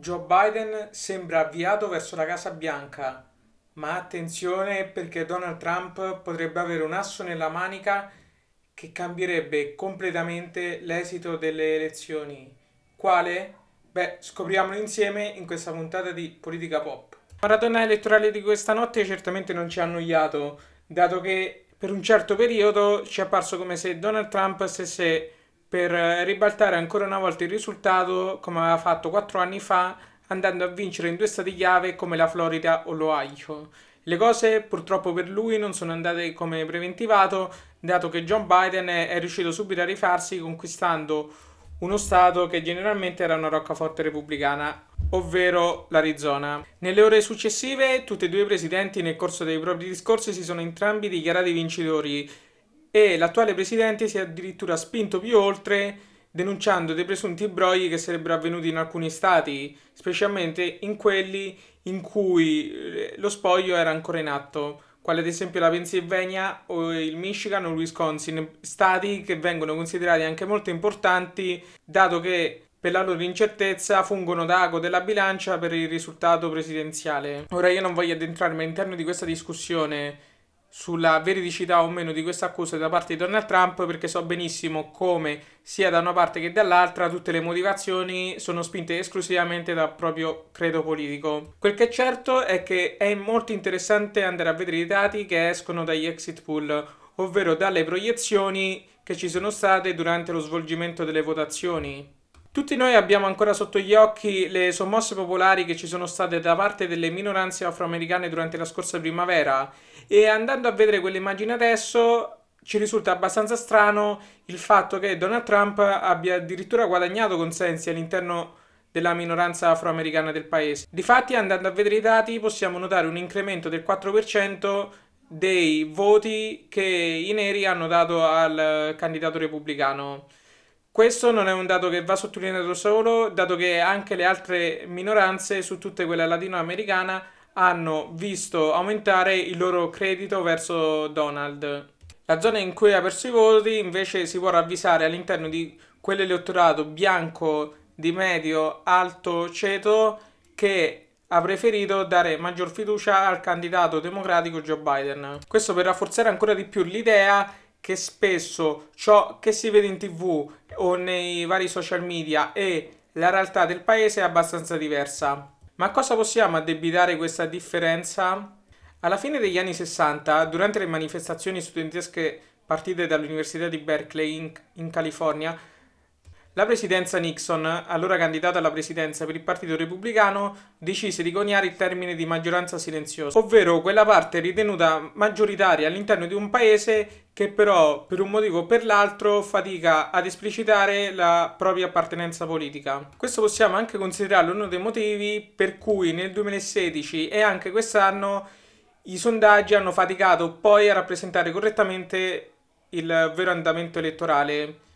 Joe Biden sembra avviato verso la Casa Bianca, ma attenzione perché Donald Trump potrebbe avere un asso nella manica che cambierebbe completamente l'esito delle elezioni. Quale? Beh, scopriamolo insieme in questa puntata di Politica Pop. La maratona elettorale di questa notte certamente non ci ha annoiato, dato che per un certo periodo ci è apparso come se Donald Trump stesse per eh, ribaltare ancora una volta il risultato come aveva fatto quattro anni fa andando a vincere in due stati chiave come la Florida o l'Ohio. Le cose purtroppo per lui non sono andate come preventivato, dato che John Biden è riuscito subito a rifarsi conquistando uno stato che generalmente era una roccaforte repubblicana, ovvero l'Arizona. Nelle ore successive tutti e due i presidenti nel corso dei propri discorsi si sono entrambi dichiarati vincitori e l'attuale presidente si è addirittura spinto più oltre denunciando dei presunti brogli che sarebbero avvenuti in alcuni stati, specialmente in quelli in cui eh, lo spoglio era ancora in atto, quale ad esempio la Pennsylvania o il Michigan o il Wisconsin, stati che vengono considerati anche molto importanti dato che per la loro incertezza fungono da ago della bilancia per il risultato presidenziale. Ora io non voglio addentrarmi all'interno di questa discussione sulla veridicità o meno di questa accusa da parte di Donald Trump perché so benissimo come sia da una parte che dall'altra tutte le motivazioni sono spinte esclusivamente dal proprio credo politico. Quel che è certo è che è molto interessante andare a vedere i dati che escono dagli exit poll, ovvero dalle proiezioni che ci sono state durante lo svolgimento delle votazioni. Tutti noi abbiamo ancora sotto gli occhi le sommosse popolari che ci sono state da parte delle minoranze afroamericane durante la scorsa primavera e andando a vedere quelle immagini adesso ci risulta abbastanza strano il fatto che Donald Trump abbia addirittura guadagnato consensi all'interno della minoranza afroamericana del paese. Difatti, andando a vedere i dati, possiamo notare un incremento del 4% dei voti che i neri hanno dato al candidato repubblicano. Questo non è un dato che va sottolineato solo, dato che anche le altre minoranze, su tutte quelle latinoamericane, hanno visto aumentare il loro credito verso Donald. La zona in cui ha perso i voti invece si può ravvisare all'interno di quell'elettorato bianco di medio alto ceto che ha preferito dare maggior fiducia al candidato democratico Joe Biden. Questo per rafforzare ancora di più l'idea che spesso ciò che si vede in tv o nei vari social media e la realtà del paese è abbastanza diversa. Ma a cosa possiamo addebitare questa differenza? Alla fine degli anni 60, durante le manifestazioni studentesche partite dall'Università di Berkeley in, in California, la presidenza Nixon, allora candidata alla presidenza per il Partito Repubblicano, decise di coniare il termine di maggioranza silenziosa, ovvero quella parte ritenuta maggioritaria all'interno di un paese che però per un motivo o per l'altro fatica ad esplicitare la propria appartenenza politica. Questo possiamo anche considerarlo uno dei motivi per cui nel 2016 e anche quest'anno i sondaggi hanno faticato poi a rappresentare correttamente il vero andamento elettorale.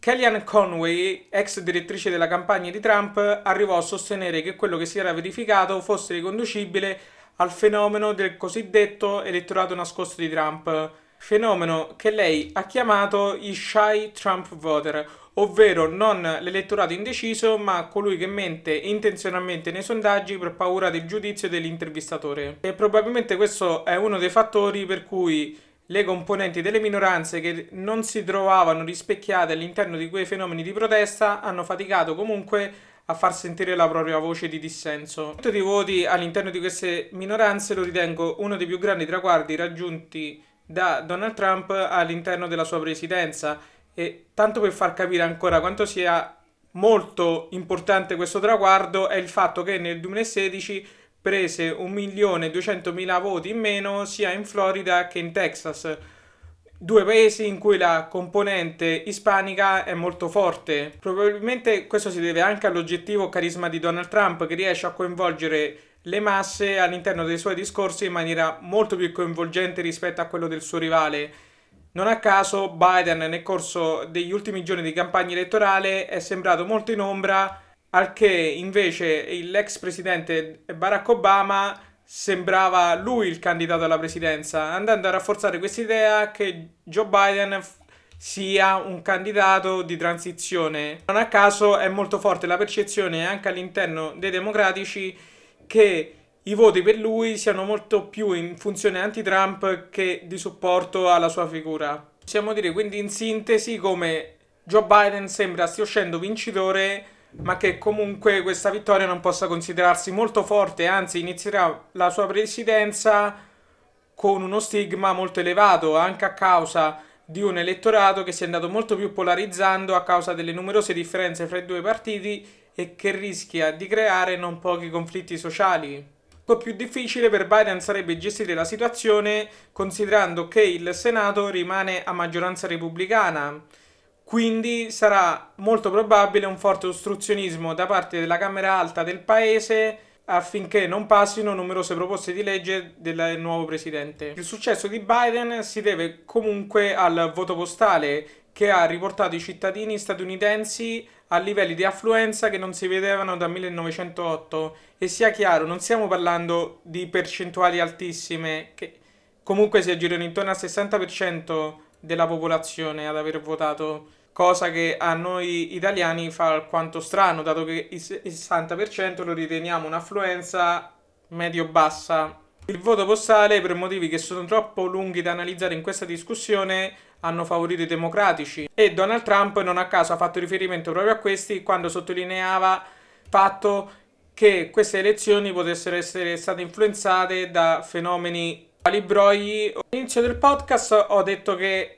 Kellyanne Conway, ex direttrice della campagna di Trump, arrivò a sostenere che quello che si era verificato fosse riconducibile al fenomeno del cosiddetto elettorato nascosto di Trump, fenomeno che lei ha chiamato i shy Trump voter, ovvero non l'elettorato indeciso, ma colui che mente intenzionalmente nei sondaggi per paura del giudizio dell'intervistatore. E probabilmente questo è uno dei fattori per cui le componenti delle minoranze che non si trovavano rispecchiate all'interno di quei fenomeni di protesta hanno faticato comunque a far sentire la propria voce di dissenso. Il di voti all'interno di queste minoranze lo ritengo uno dei più grandi traguardi raggiunti da Donald Trump all'interno della sua presidenza e tanto per far capire ancora quanto sia molto importante questo traguardo è il fatto che nel 2016 prese 1.200.000 voti in meno sia in Florida che in Texas, due paesi in cui la componente ispanica è molto forte. Probabilmente questo si deve anche all'oggettivo carisma di Donald Trump che riesce a coinvolgere le masse all'interno dei suoi discorsi in maniera molto più coinvolgente rispetto a quello del suo rivale. Non a caso Biden nel corso degli ultimi giorni di campagna elettorale è sembrato molto in ombra al che invece l'ex presidente Barack Obama sembrava lui il candidato alla presidenza, andando a rafforzare questa idea che Joe Biden sia un candidato di transizione. Non a caso è molto forte la percezione anche all'interno dei democratici che i voti per lui siano molto più in funzione anti-Trump che di supporto alla sua figura. Possiamo dire quindi in sintesi come Joe Biden sembra stia uscendo vincitore, ma che comunque questa vittoria non possa considerarsi molto forte, anzi inizierà la sua presidenza con uno stigma molto elevato, anche a causa di un elettorato che si è andato molto più polarizzando a causa delle numerose differenze fra i due partiti e che rischia di creare non pochi conflitti sociali. Un po' più difficile per Biden sarebbe gestire la situazione considerando che il Senato rimane a maggioranza repubblicana quindi sarà molto probabile un forte ostruzionismo da parte della Camera Alta del paese affinché non passino numerose proposte di legge del nuovo presidente. Il successo di Biden si deve comunque al voto postale che ha riportato i cittadini statunitensi a livelli di affluenza che non si vedevano dal 1908 e sia chiaro, non stiamo parlando di percentuali altissime che comunque si aggirano intorno al 60% della popolazione ad aver votato cosa che a noi italiani fa alquanto strano, dato che il 60% lo riteniamo un'affluenza medio-bassa. Il voto postale, per motivi che sono troppo lunghi da analizzare in questa discussione, hanno favorito i democratici e Donald Trump non a caso ha fatto riferimento proprio a questi quando sottolineava il fatto che queste elezioni potessero essere state influenzate da fenomeni quali brogli. All'inizio del podcast ho detto che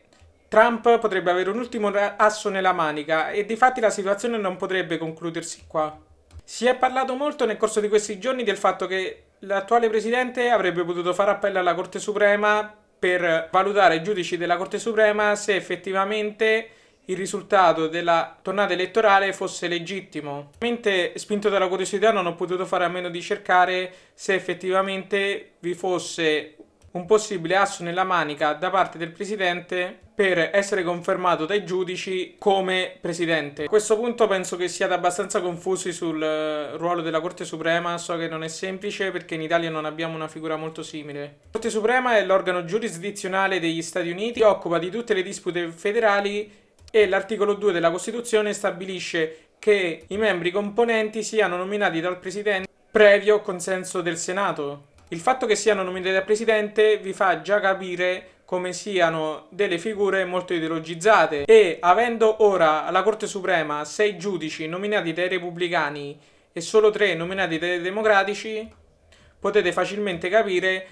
Trump potrebbe avere un ultimo asso nella manica e di fatti la situazione non potrebbe concludersi qua. Si è parlato molto nel corso di questi giorni del fatto che l'attuale presidente avrebbe potuto fare appello alla Corte Suprema per valutare i giudici della Corte Suprema se effettivamente il risultato della tornata elettorale fosse legittimo. Ovviamente, spinto dalla curiosità, non ho potuto fare a meno di cercare se effettivamente vi fosse un possibile asso nella manica da parte del presidente per essere confermato dai giudici come presidente. A questo punto penso che siate abbastanza confusi sul eh, ruolo della Corte Suprema, so che non è semplice perché in Italia non abbiamo una figura molto simile. La Corte Suprema è l'organo giurisdizionale degli Stati Uniti, occupa di tutte le dispute federali e l'articolo 2 della Costituzione stabilisce che i membri componenti siano nominati dal presidente previo consenso del Senato. Il fatto che siano nominati dal presidente vi fa già capire come siano delle figure molto ideologizzate. E avendo ora alla Corte Suprema sei giudici nominati dai repubblicani e solo tre nominati dai democratici, potete facilmente capire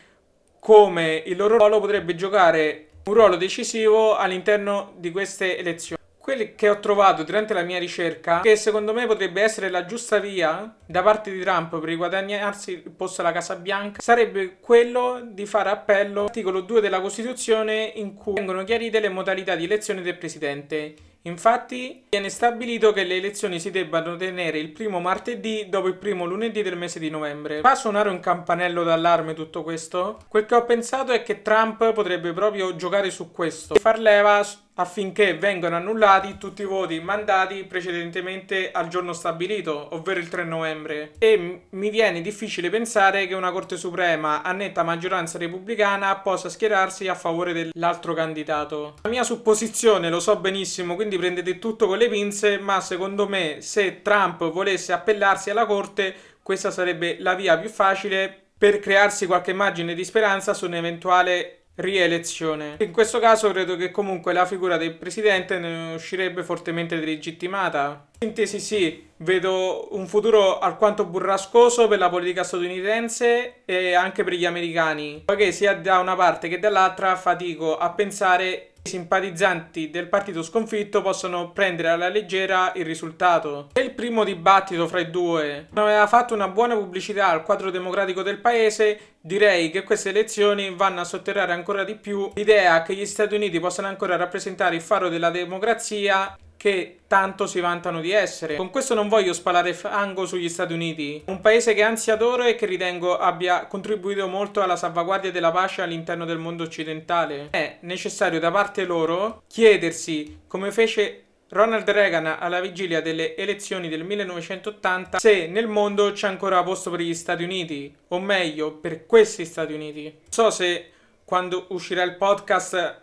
come il loro ruolo potrebbe giocare un ruolo decisivo all'interno di queste elezioni quelli che ho trovato durante la mia ricerca, che secondo me potrebbe essere la giusta via da parte di Trump per riguadagnarsi il posto alla Casa Bianca, sarebbe quello di fare appello all'articolo 2 della Costituzione in cui vengono chiarite le modalità di elezione del Presidente. Infatti viene stabilito che le elezioni si debbano tenere il primo martedì dopo il primo lunedì del mese di novembre. Fa suonare un campanello d'allarme tutto questo? Quel che ho pensato è che Trump potrebbe proprio giocare su questo, far leva affinché vengano annullati tutti i voti mandati precedentemente al giorno stabilito, ovvero il 3 novembre. E mi viene difficile pensare che una Corte Suprema a netta maggioranza repubblicana possa schierarsi a favore dell'altro candidato. La mia supposizione lo so benissimo, quindi prendete tutto con le pinze, ma secondo me se Trump volesse appellarsi alla Corte, questa sarebbe la via più facile per crearsi qualche margine di speranza su un'eventuale rielezione. In questo caso credo che comunque la figura del presidente ne uscirebbe fortemente delegittimata. In sintesi sì, vedo un futuro alquanto burrascoso per la politica statunitense e anche per gli americani, poiché sia da una parte che dall'altra fatico a pensare i simpatizzanti del partito sconfitto possano prendere alla leggera il risultato. E il primo dibattito fra i due non aveva fatto una buona pubblicità al quadro democratico del paese, direi che queste elezioni vanno a sotterrare ancora di più l'idea che gli Stati Uniti possano ancora rappresentare il faro della democrazia che tanto si vantano di essere. Con questo non voglio spalare fango sugli Stati Uniti, un paese che anzi adoro e che ritengo abbia contribuito molto alla salvaguardia della pace all'interno del mondo occidentale. È necessario da parte loro chiedersi, come fece Ronald Reagan alla vigilia delle elezioni del 1980 se nel mondo c'è ancora posto per gli Stati Uniti, o meglio, per questi Stati Uniti. Non so se quando uscirà il podcast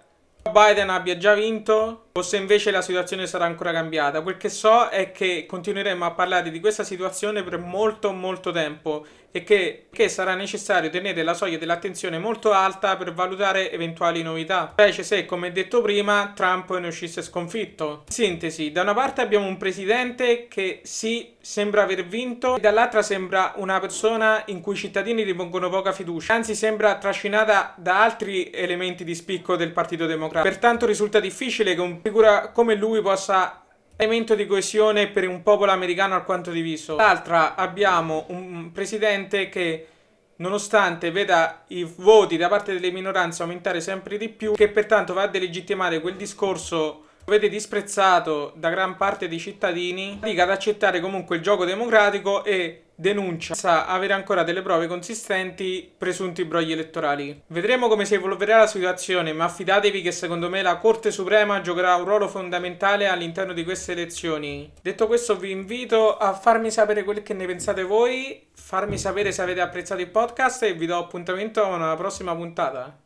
Biden abbia già vinto o se invece la situazione sarà ancora cambiata. Quel che so è che continueremo a parlare di questa situazione per molto molto tempo e che, che sarà necessario tenere la soglia dell'attenzione molto alta per valutare eventuali novità, specie se, come detto prima, Trump ne uscisse sconfitto. In sintesi, da una parte abbiamo un presidente che sì, sembra aver vinto, e dall'altra sembra una persona in cui i cittadini ripongono poca fiducia, anzi sembra trascinata da altri elementi di spicco del Partito Democratico. Pertanto risulta difficile che un figura come lui possa elemento di coesione per un popolo americano alquanto diviso. Dall'altra abbiamo un presidente che nonostante veda i voti da parte delle minoranze aumentare sempre di più, che pertanto va a delegittimare quel discorso vede disprezzato da gran parte dei cittadini, dica ad accettare comunque il gioco democratico e denuncia sa avere ancora delle prove consistenti presunti brogli elettorali. Vedremo come si evolverà la situazione, ma fidatevi che secondo me la Corte Suprema giocherà un ruolo fondamentale all'interno di queste elezioni. Detto questo vi invito a farmi sapere quello che ne pensate voi, farmi sapere se avete apprezzato il podcast e vi do appuntamento a una prossima puntata.